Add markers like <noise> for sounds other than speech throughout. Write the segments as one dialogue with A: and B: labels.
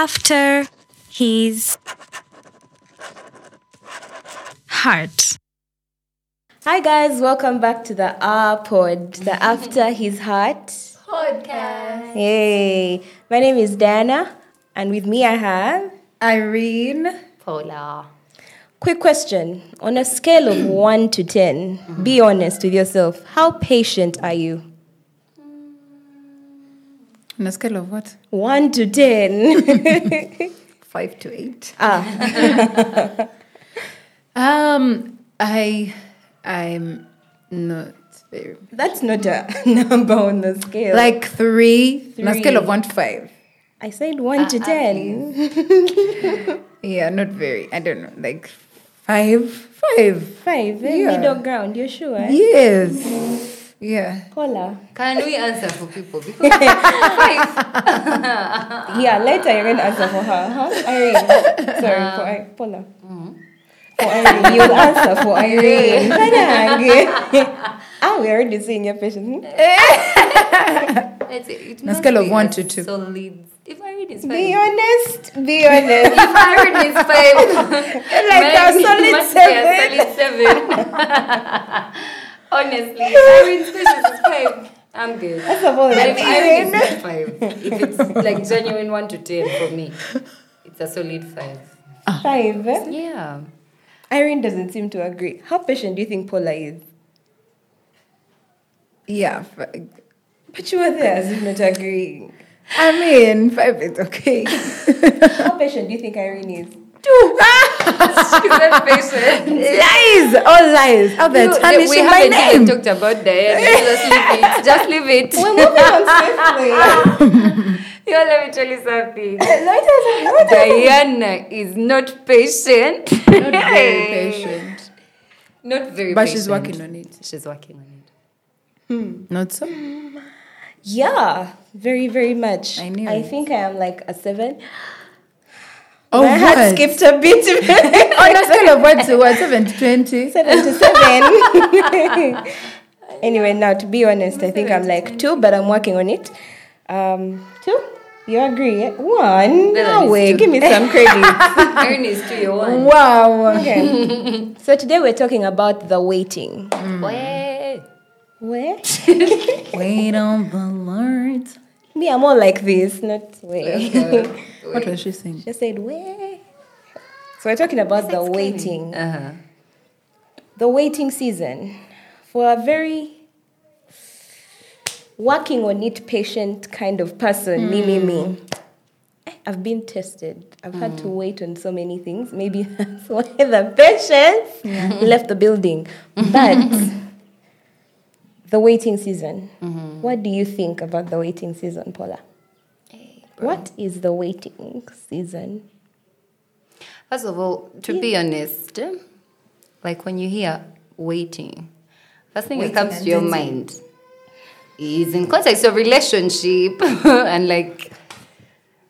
A: after his heart.
B: Hi guys, welcome back to the AHH Pod, the After His Heart
C: podcast.
B: Hey, my name is Dana, and with me I have
D: Irene.
C: Paula.
B: Quick question. On a scale of 1 to 10, be honest with yourself. How patient are you?
D: On a scale of what?
B: 1 to 10. <laughs>
D: Five to eight.
B: ah, <laughs>
D: Um, I, I'm not very
B: that's not a <laughs> number on the scale.
D: like three, on a scale of one to five.
B: I said 1 to 10.
D: Yeah, not very. I don't know, like five, five.
B: 5, eh?
D: Yeah.
B: middle ground, you're sure?
D: Yes. Yeah.
B: Paula.
C: Can we answer for people? Because <laughs> five.
B: Yeah, later you're going to answer for her, huh? Irene. Sorry, for um, I- Paula. Mm-hmm. For Irene. You'll answer for <laughs> Irene. Kanyange. <laughs> ah, we're already seeing your patience. Hmm?
C: Let's say it
D: On a
C: must
D: scale of one to two.
C: Solid. If I read is five.
B: Be honest. Be honest.
C: if I read is five.
B: like a
C: maybe it
B: solid
C: must be a
B: seven.
C: solid seven. Honestly, if I read patience is five. I'm good.
B: First of
C: But if
B: it's
C: I read is five. If it's like genuine one to ten for me, it's a solid five.
B: five. eh?
C: Yeah.
B: Irene doesn't seem to agree. How patient do you think Paula is?
D: Yeah. fi-
B: But you were there as if not agreeing.
D: I mean, five is okay.
B: How patient do you think Irene is?
C: She's not patient.
D: lies! All lies. How they're
C: You-
D: tarnishing
C: we haven't
D: name.
C: even talked about Diana. Just leave it. <laughs> Just leave it.
B: We're moving on swiftly. <laughs>
C: You know, let me tell you something. Diana is not patient.
D: Not very patient.
C: Not very
D: But
C: patient.
D: she's working on it.
C: She's working on it. Hmm.
D: Not so.
B: Yeah, very, very much.
D: I knew
B: I think I am like a seven.
D: Oh,
B: My heart
D: what?
B: skipped a bit. <laughs>
D: On <laughs> a scale of what to what? Seven to twenty.
B: seven to seven. <laughs> anyway, now to be honest, I think I'm like two, but I'm working on it. Um, two? You agree? One? No
C: is
B: way.
C: two.
B: Give me some credit.
C: Erin is two year one.
D: Wow.
B: okay. So today we're talking about the waiting.
C: Wait.
B: Wait.
D: Wait on the Lord.
B: Me, I'm all like this, not where. <laughs>
D: What was she saying?
B: She said where. So we're talking about the waiting.
C: Uh huh.
B: the waiting season for a very working on it patient kind of person me me me Eh, i've been tested i've had to wait on so many things maybe <laughs> that's why the patience left the building but <laughs> the waiting season. What do you think about the waiting season paula? What is the waiting season?
C: First of all, to be honest, like when you hear waiting, first thing that comes to your mind is in context of relationship <laughs> and like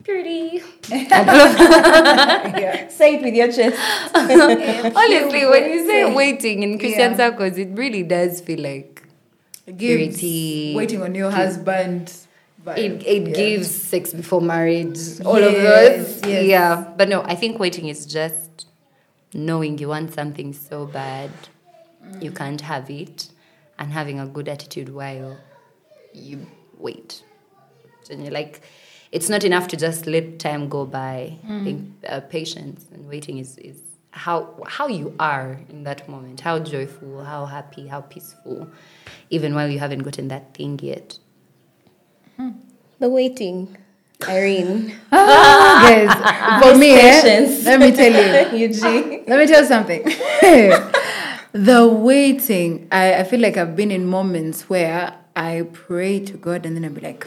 C: purity. <laughs> <laughs>
B: say it with your chest.
C: Honestly, when you say waiting in Christian
D: Yeah.
C: circles, it really does feel like
D: Gives
C: Purity.
D: waiting on your husband. vibe.
C: it, it
D: Yeah.
C: gives sex before marriage, all of
D: Yes,
C: those.
D: yes.
C: Yeah. But no, I think waiting is just knowing you want something so bad, you can't have it, and having a good attitude while you wait. So you're like, it's not enough to just let time go by. I think uh, patience and waiting is, is how how you are in that moment, how joyful, how happy, how peaceful, even while you haven't gotten that thing yet.
B: the waiting irene <laughs>
D: Yes. For me, eh,
B: patience.
D: let me tell you. <laughs>
B: Eugene.
D: Let me tell you something. <laughs> the waiting, I, I feel like I've been in moments where I pray to God and then I'll be like,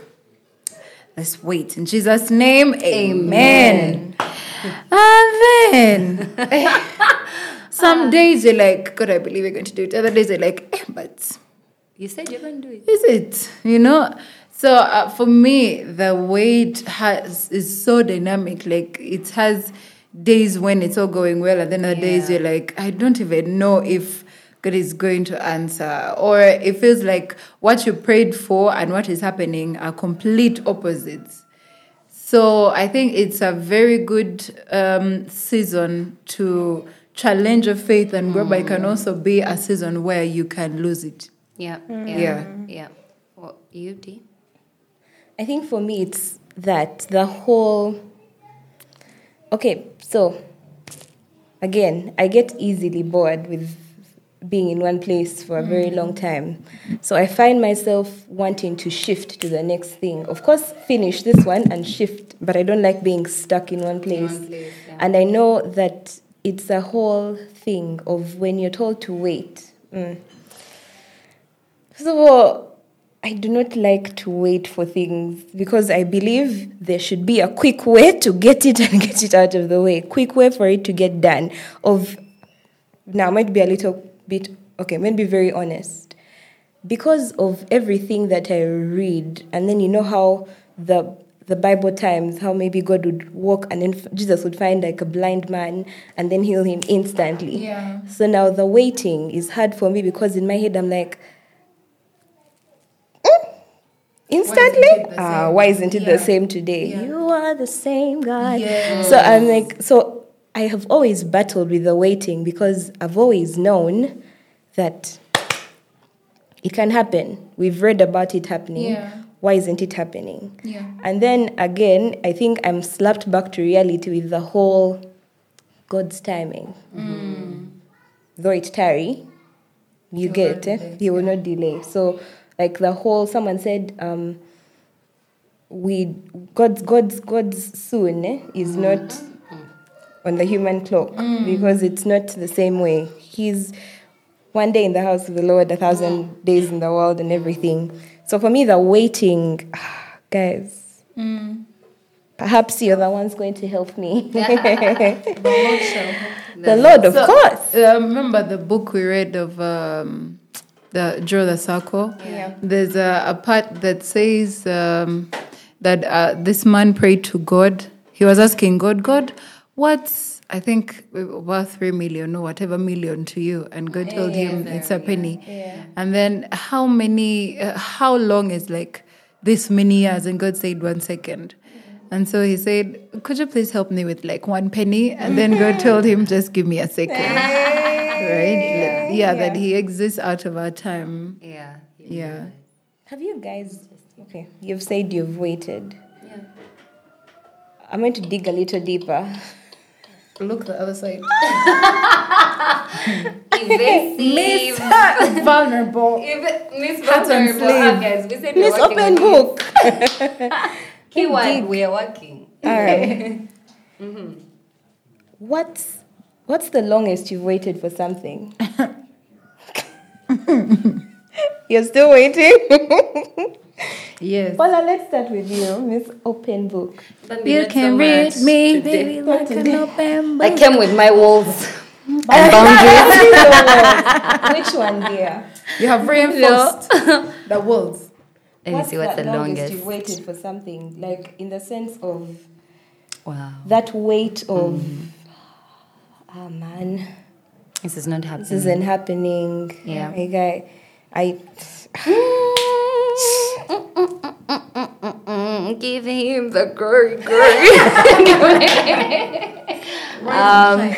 D: let's wait. In Jesus' name, amen. And then <laughs> some days you're like, God, I believe you're going to do it. Other days you're like, eh, but
C: You said you're going to do it.
D: is it? You know? So uh, for me, the wait has is so dynamic. Like it has days when it's all going well, and then other days you're like, I don't even know if God is going to answer, or it feels like what you prayed for and what is happening are complete opposites. So I think it's a very good um, season to challenge your faith and grow, but it can also be a season where you can lose it.
C: Yeah.
D: Yeah.
C: Yeah. Yeah. What you do?
B: I think for me, it's that the whole. Okay, so again, I get easily bored with being in one place for a very long time. So I find myself wanting to shift to the next thing. Of course, finish this one and shift, but I don't like being stuck in one place.
C: place, yeah.
B: And I know that it's a whole thing of when you're told to wait. Mm. First of all, I do not like to wait for things because I believe there should be a quick way to get it and <laughs> get it out of the way. Quick way for it to get done. Of now, might be a little bit okay. Might be very honest because of everything that I read, and then you know how the the Bible times how maybe God would walk and then Jesus would find like a blind man and then heal him instantly.
D: Yeah.
B: So now the waiting is hard for me because in my head I'm like, "Mm, instantly?
D: it the
B: ah,
D: same?
B: why isn't it
D: Yeah.
B: the same today?
D: Yeah.
B: You are the same God.
D: Yes.
B: So I'm like, so I have always battled with the waiting because I've always known that it can happen. We've read about it happening.
D: Yeah.
B: Why isn't it happening?
D: Yeah.
B: And then again, I think I'm slapped back to reality with the whole God's timing. Though it tarry, you get it.
D: delay,
B: He will not delay. So, like the whole, someone said, um, we God's God's God's soon eh, is not on the human clock because it's not the same way. He's one day in the house of the Lord, a thousand days in the world, and everything. So for me, the waiting, <sighs> guys, perhaps you're the ones going to help me. <laughs> <laughs> the Lord, of
D: So,
B: course.
D: Uh, remember the book we read of um, the Draw the Circle?
B: Yeah.
D: There's a, a part that says um, that uh, this man prayed to God. He was asking God, God, what's, I think, worth three million or whatever million to you? And God told him it's a penny. And then how many, uh, how long is like this many years? And God said, one second. And so he said, Could you please help me with like one penny? And then God <laughs> told him, Just give me a second. right? Yeah, that he exists out of our time.
C: Yeah.
D: Yeah.
B: Have you guys, okay, you've said you've waited. Yeah. I'm going to dig a little deeper.
D: Look the other side.
C: Evasive. <laughs>
D: Vulnerable. <laughs>
C: Even Miss Vulnerable. Ah, guys, we said
B: Miss Open
C: on it.
B: Book.
C: Keyword, we are working.
B: All right. <laughs> What's what's the longest you've waited for something? You're still waiting.
D: Yes.
B: Well, uh, let's start with you, Miss Open Book.
D: You can read me, baby, like an open
C: I came with my walls. <laughs>
B: And boundaries. <laughs> Which one, dear?
D: You have reinforced <laughs> the walls.
C: Let me see what's the longest.
B: you've waited for something? Like in the sense of
C: Wow.
B: that weight of, mm. ah man,
C: This is not happening.
B: this isn't happening.
C: Yeah.
B: Like I, I.
C: Mm. Mm, Give him the glory, glory. <laughs> um, <laughs>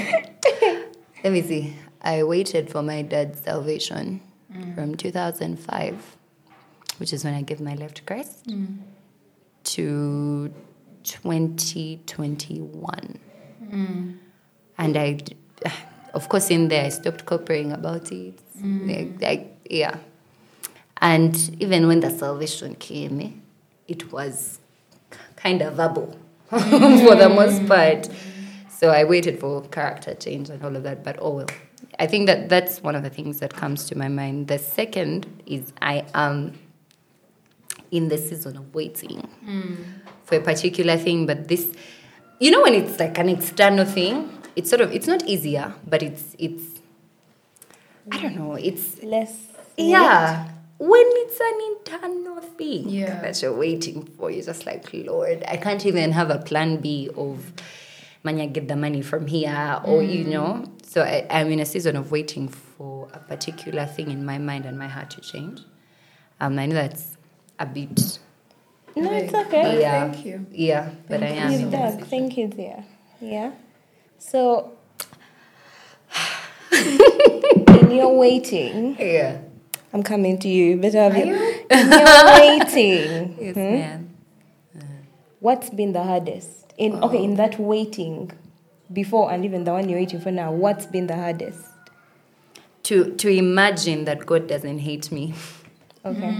C: let me see. I waited for my dad's salvation from 2005, which is when I gave my life to Christ, to 2021. And I, <sighs> of course, in there, I stopped cooperating about it. Like, like, yeah. And even when the salvation came, eh, it was kind of verbal <laughs> for the most part. So I waited for character change and all of that, but oh well. I think that that's one of the things that comes to my mind. The second is I am in the season of waiting for a particular thing, but this, you know, when it's like an external thing, it's sort of it's not easier, but it's it's I don't know, it's
B: Less.
C: yeah. When it's an internal thing
D: Yeah.
C: that you're waiting for, you're just like, Lord, I can't even have a plan B of man, get the money from here, or you know. So I, I'm in a season of waiting for a particular thing in my mind and my heart to change. Um, I know that's a bit
B: No, it's okay.
C: Yeah.
D: Thank you.
C: Yeah, but I am.
B: You've
C: in that
B: done.
C: situation.
B: Thank you, dear. Yeah. So, <laughs> when you're waiting,
C: Yeah.
B: I'm coming to you. Better have
C: Are
B: you.
C: you?
B: When you're waiting, <laughs>
C: Yes,
B: hmm,
C: ma'am.
B: what's been the hardest? In okay, in that waiting, before and even the one you're waiting for now, what's been the hardest?
C: To to imagine that God doesn't hate me. <laughs>
B: Okay.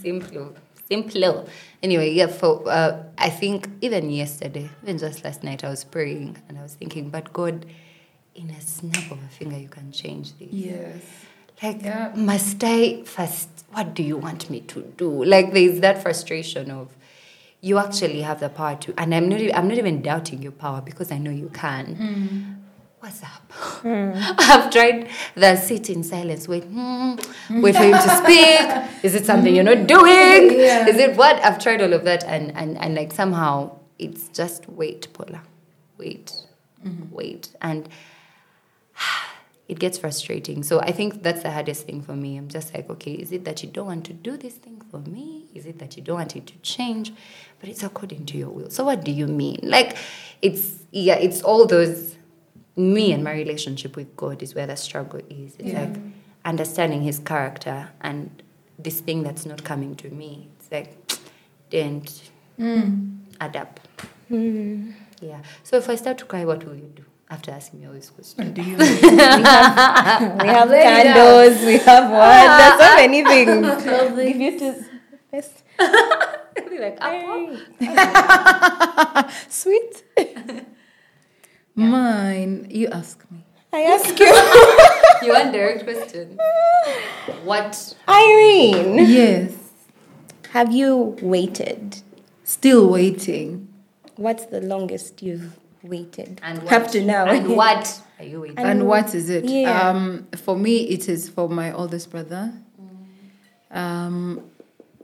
C: Simple. Simple. Anyway, yeah, for uh, I think even yesterday, even just last night, I was praying and I was thinking, but God, in a snap of a finger, you can change this.
D: Yes.
C: Like,
D: Yeah.
C: must I first? What do you want me to do? Like, there's that frustration of you actually have the power to, and I'm not. I'm not even doubting your power because I know you can. What's up? <laughs> I've tried the sit in silence, wait, hmm, wait for him to speak. <laughs> Is it something you're not doing?
D: Yeah.
C: Is it what? I've tried all of that, and and and like somehow it's just wait, Paula, wait, wait, and it gets frustrating. So I think that's the hardest thing for me. I'm just like, okay, is it that you don't want to do this thing for me? Is it that you don't want it to change? But it's according to your will. So what do you mean? Like, it's yeah, it's all those. Me and my relationship with God is where the struggle is. It's
D: Yeah.
C: like understanding His character and this thing that's not coming to me. It's like, didn't mm. add up. Mm. Yeah. So if I start to cry, what will you do after asking me all these questions?
D: Do you? <laughs>
B: We have
D: Lay it out.
B: candles. We have what? <laughs> There's so many things. Give you to. Yes. <laughs>
C: be like, apple.
D: Sweet. Mine. You ask me.
B: I ask you,
C: You want direct question. What?
B: Irene,
D: Yes.
B: have you waited?
D: Still waiting.
B: What's the longest you've waited?
C: And what?
B: Have to know.
C: And what <laughs> are you waiting?
B: And-
D: And what is it?
B: Yeah.
D: Um, for me, it is for my oldest brother. Um,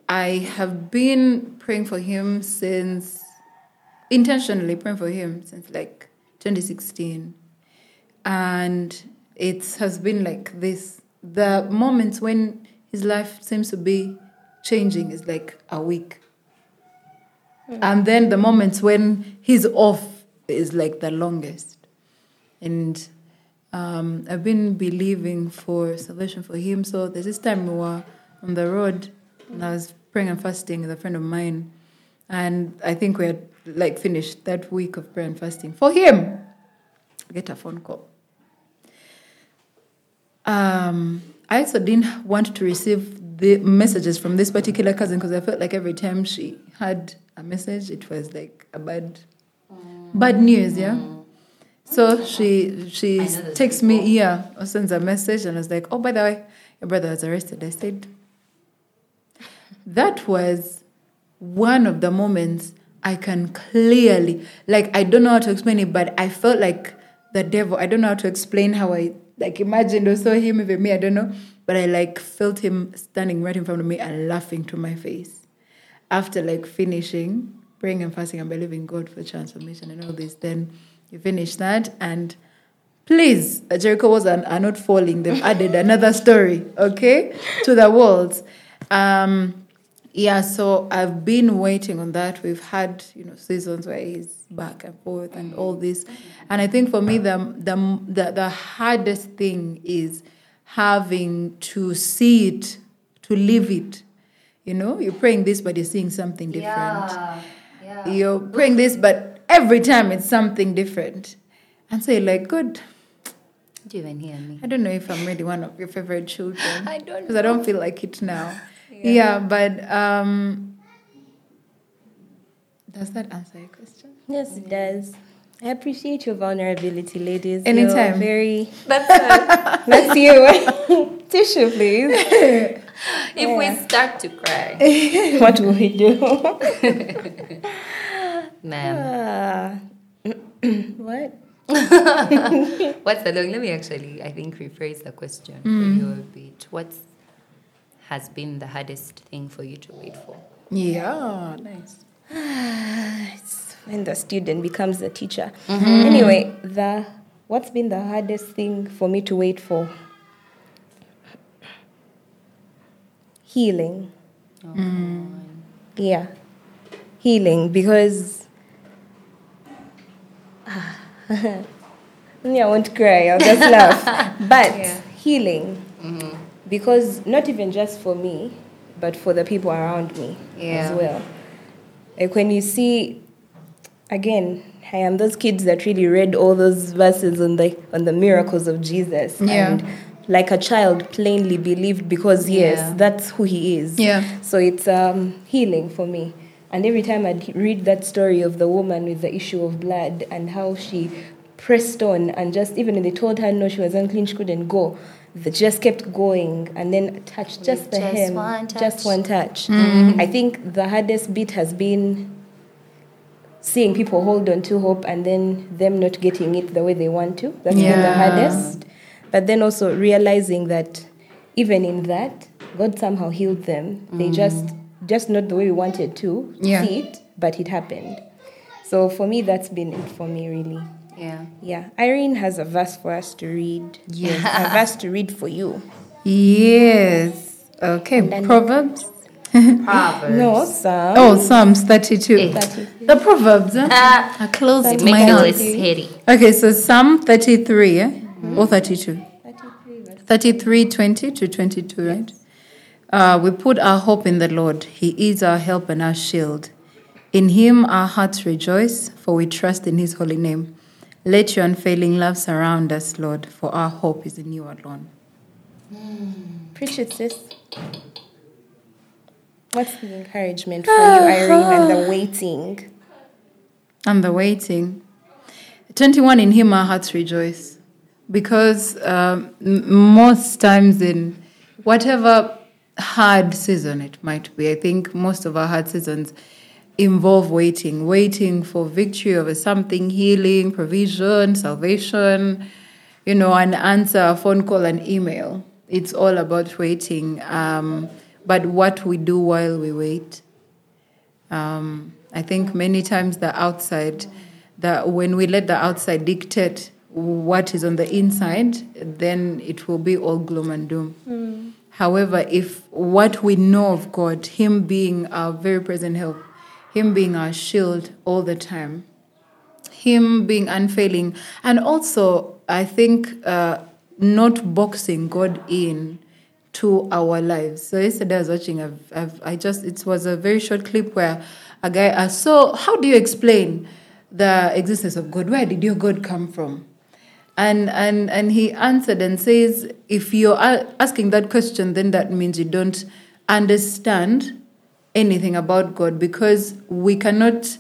D: I have been praying for him since, intentionally praying for him since like 2016. And it has been like this. The moments when his life seems to be changing is like a week. And then the moments when he's off is like the longest. And um, I've been believing for salvation for him. So there's this time we were on the road and I was praying and fasting with a friend of mine. And I think we had like finished that week of prayer and fasting for him. I get a phone call. Um, I also didn't want to receive the messages from this particular cousin because I felt like every time she had a message, it was like a bad, bad news. Yeah. So she she texts me, yeah, or sends a message, and I was like, "Oh, by the way, your brother was arrested." I said, "That was one of the moments I can clearly, like, I don't know how to explain it, but I felt like the devil. I don't know how to explain how I like imagined or saw him, even me. I don't know, but I like felt him standing right in front of me and laughing to my face after like finishing praying and fasting and believing God for transformation and all this, then you finish that and please, the Jericho walls are, are not falling. They've added another story, okay, to the walls. Um, yeah, so I've been waiting on that. We've had, you know, seasons where he's back and forth and all this. And I think for me, the, the, the, the hardest thing is having to see it, to live it. You know, you're praying this, but you're seeing something different
C: Yeah. Yeah.
D: you're praying this, but every time it's something different. And so you're like, good.
C: Do you even hear me?
D: I don't know if I'm really one of your favorite children.
C: I don't
D: Because I don't feel like it now. <laughs> Yeah, but um, does that answer your question?
B: Yes, it does. I appreciate your vulnerability, ladies.
D: Anytime.
B: You're very.
C: That's <laughs>
B: That's <laughs> you. Tissue, please.
C: If we start to cry. <laughs>
B: what will we do? <laughs>
C: Ma'am.
B: Ah. <clears throat> what? <laughs>
C: What's the long? Let me actually, I think, rephrase the question for you a bit. What has been the hardest thing for you to wait for?
D: Yeah, nice. <sighs>
B: It's when the student becomes the teacher. Anyway, the what's been the hardest thing for me to wait for? Healing. Oh, yeah. healing because ah, <laughs> me, I won't cry. I'll just <laughs> laugh. But healing mm-hmm. because not even just for me, but for the people around me
C: Yeah.
B: as well. Like when you see, again, I am those kids that really read all those verses on the on the miracles of Jesus,
D: Yeah.
B: and like a child, plainly believed because yes,
C: Yeah.
B: that's who he is.
D: Yeah.
B: So it's um, healing for me. And every time I read that story of the woman with the issue of blood and how she pressed on and just even when they told her no, she was unclean, she couldn't go. They just kept going and then touched just
C: With
B: the
C: just
B: hem,
C: one
B: just one touch.
D: Mm-hmm.
B: I think the hardest bit has been seeing people hold on to hope and then them not getting it the way they want to. That's been the hardest. But then also realizing that even in that, God somehow healed them. They just just not the way we wanted to
D: Yeah.
B: see it, but it happened. So for me, that's been it for me really.
C: Yeah.
B: Yeah, Irene has a verse for us to read.
D: Yes.
B: a verse to read for you.
D: Yes. Okay. Proverbs.
C: Proverbs. <laughs>
B: No, Psalm.
D: Oh, Psalms 32.
C: Eh.
B: 33.
D: The Proverbs huh? are close to my
C: Make it less heady.
D: Okay, so Psalm 33 eh? Or 32? 33, 20 to 22, right? Uh, we put our hope in the Lord. He is our help and our shield. In him our hearts rejoice, for we trust in his holy name. Let your unfailing love surround us, Lord, for our hope is in you alone.
B: Preach it, sis. What's the encouragement for you, Irene, and the waiting?
D: and the waiting. 21 in him our hearts rejoice because um, most times in whatever hard season it might be i think most of our hard seasons involve waiting waiting for victory over something healing provision salvation you know an answer a phone call an email. It's all about waiting um, but what we do while we wait. Um, I think many times the outside, that when we let the outside dictate what is on the inside, then it will be all gloom and doom. However, if what we know of God, Him being our very present help, Him being our shield all the time, Him being unfailing, and also I think uh, not boxing God in to our lives. So yesterday I was watching. I've, I've, I just it was a very short clip where a guy asked, "So how do you explain the existence of God? Where did your God come from?" And and and he answered and says, "If you're asking that question, then that means you don't understand anything about God because we cannot."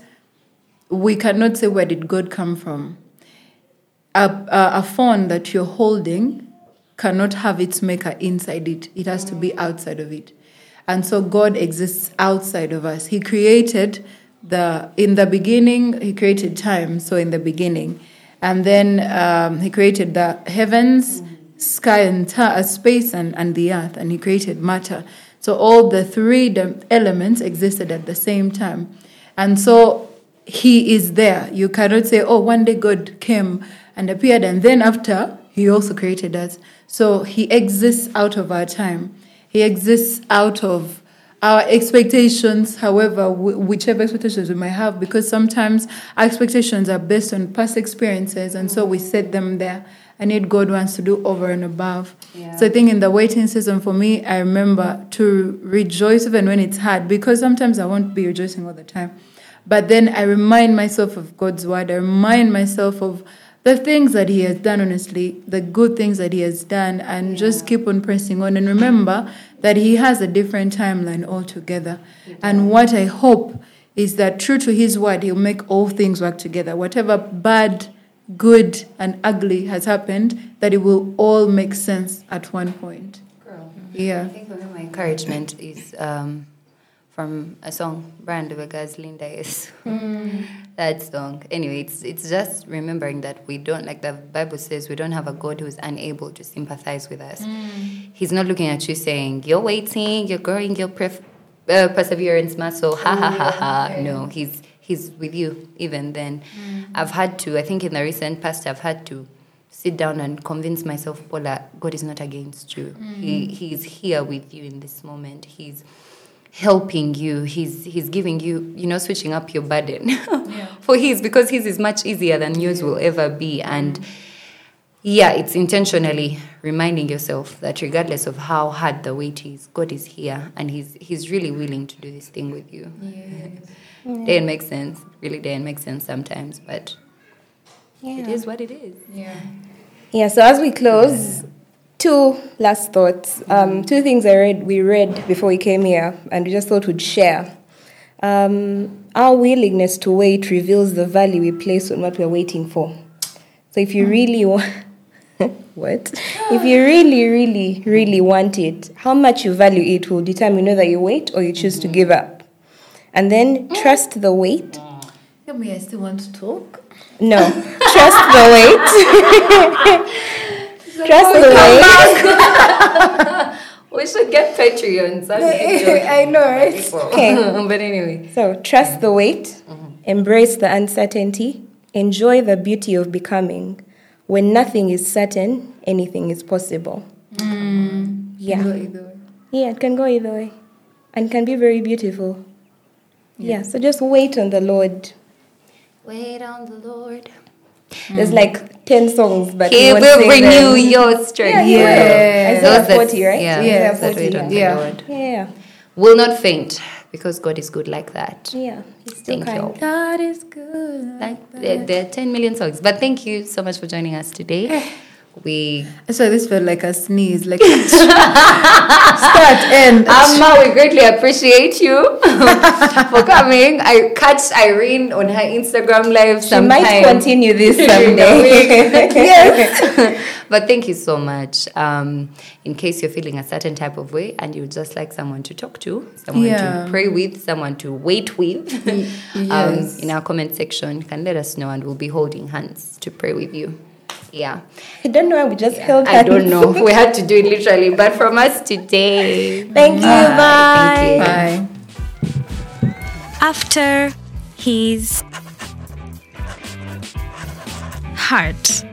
D: we cannot say where did God come from. A, a, phone that you're holding cannot have its maker inside it. It has to be outside of it. And so God exists outside of us. He created the in the beginning. He created time. So in the beginning, and then um, He created the heavens, sky, and ta- uh, space, and and the earth. And He created matter. So all the three elements existed at the same time. And so he is there. You cannot say, oh, one day God came and appeared, and then after, he also created us. So he exists out of our time. He exists out of our expectations, however, wh- whichever expectations we might have, because sometimes our expectations are based on past experiences, and so we set them there. And yet, God wants to do over and above. So, I think in the waiting season for me, I remember to rejoice even when it's hard, because sometimes I won't be rejoicing all the time. But then I remind myself of God's word. I remind myself of the things that He has done, honestly, the good things that He has done, and just keep on pressing on. And remember that He has a different timeline altogether. And what I hope is that, true to His word, He'll make all things work together. Whatever bad, good, and ugly has happened, that it will all make sense at one point.
C: I
D: Yeah.
C: I think my encouragement is um, from a song, Brand Vega's Linda is. <laughs> Hmm. that song. Anyway, it's it's just remembering that we don't, like the Bible says, we don't have a God who's unable to sympathize with us. Hmm. He's not looking at you saying, you're waiting, you're growing your pref- uh, perseverance muscle, ha ha ha ha. No, he's he's with you even then. Hmm. I've had to, I think in the recent past, I've had to sit down and convince myself, Paula, God is not against you. He, he is here with you in this moment. He's helping you. He's he's giving you, you know, switching up your burden <laughs> for his because his is much easier than yours will ever be. And yeah, it's intentionally reminding yourself that regardless of how hard the weight is, God is here and He's He's really willing to do this thing with you. Didn't make sense. Really didn't make sense sometimes, but yeah. it is what it is.
D: Yeah.
B: Yeah, so as we close, two last thoughts. Um, two things I read we read before we came here, and we just thought we'd share. Um, our willingness to wait reveals the value we place on what we're waiting for. So if you really want, <laughs> what? If you really, really, really want it, how much you value it will determine whether you wait or you choose to give up. And then trust the wait.
D: Yeah, I still want to talk.
B: No, trust the wait. <laughs> <laughs> trust the wait.
C: We should get Patreon.
D: I know, right?
B: Okay. <laughs>
C: but anyway.
B: So trust the wait, mm-hmm. embrace the uncertainty, enjoy the beauty of becoming. When nothing is certain, anything is possible. Mm. Yeah.
D: Go either way.
B: Yeah, it can go either way. And can be very beautiful. Yeah, so just wait on the Lord.
C: Wait on the Lord.
B: There's like 10 songs, but
C: He
B: we won't
C: will
B: sing
C: renew
B: them.
C: your strength.
B: Yeah, he will.
D: Yeah.
B: Isaiah
C: Those that-
B: 40, right?
C: Yeah,
D: Yeah,
C: those that wait
D: yeah.
C: the Lord.
B: Yeah,
C: Will not faint because God is good like that.
B: yeah. He's still
C: Thank
B: kind.
C: you.
D: God is good.
C: Like, there, there are 10 million songs. But thank you so much for joining us today. <laughs> We
D: So this felt like a sneeze, like start <laughs> end.
C: Amma, we greatly appreciate you <laughs> for coming. I catch Irene on her Instagram live
B: She
C: sometime.
B: might continue this someday. <laughs>
C: yes. but thank you so much. Um, in case you're feeling a certain type of way and you just like someone to talk to, someone
D: Yeah.
C: to pray with, someone to wait with,
D: yes.
C: um, in our comment section, you can let us know and we'll be holding hands to pray with you. Yeah.
B: I don't know why we just held
C: I don't know. <laughs> We had to do it literally, but from us today.
B: Thank you. Bye.
C: Thank you.
D: Bye.
A: After his heart.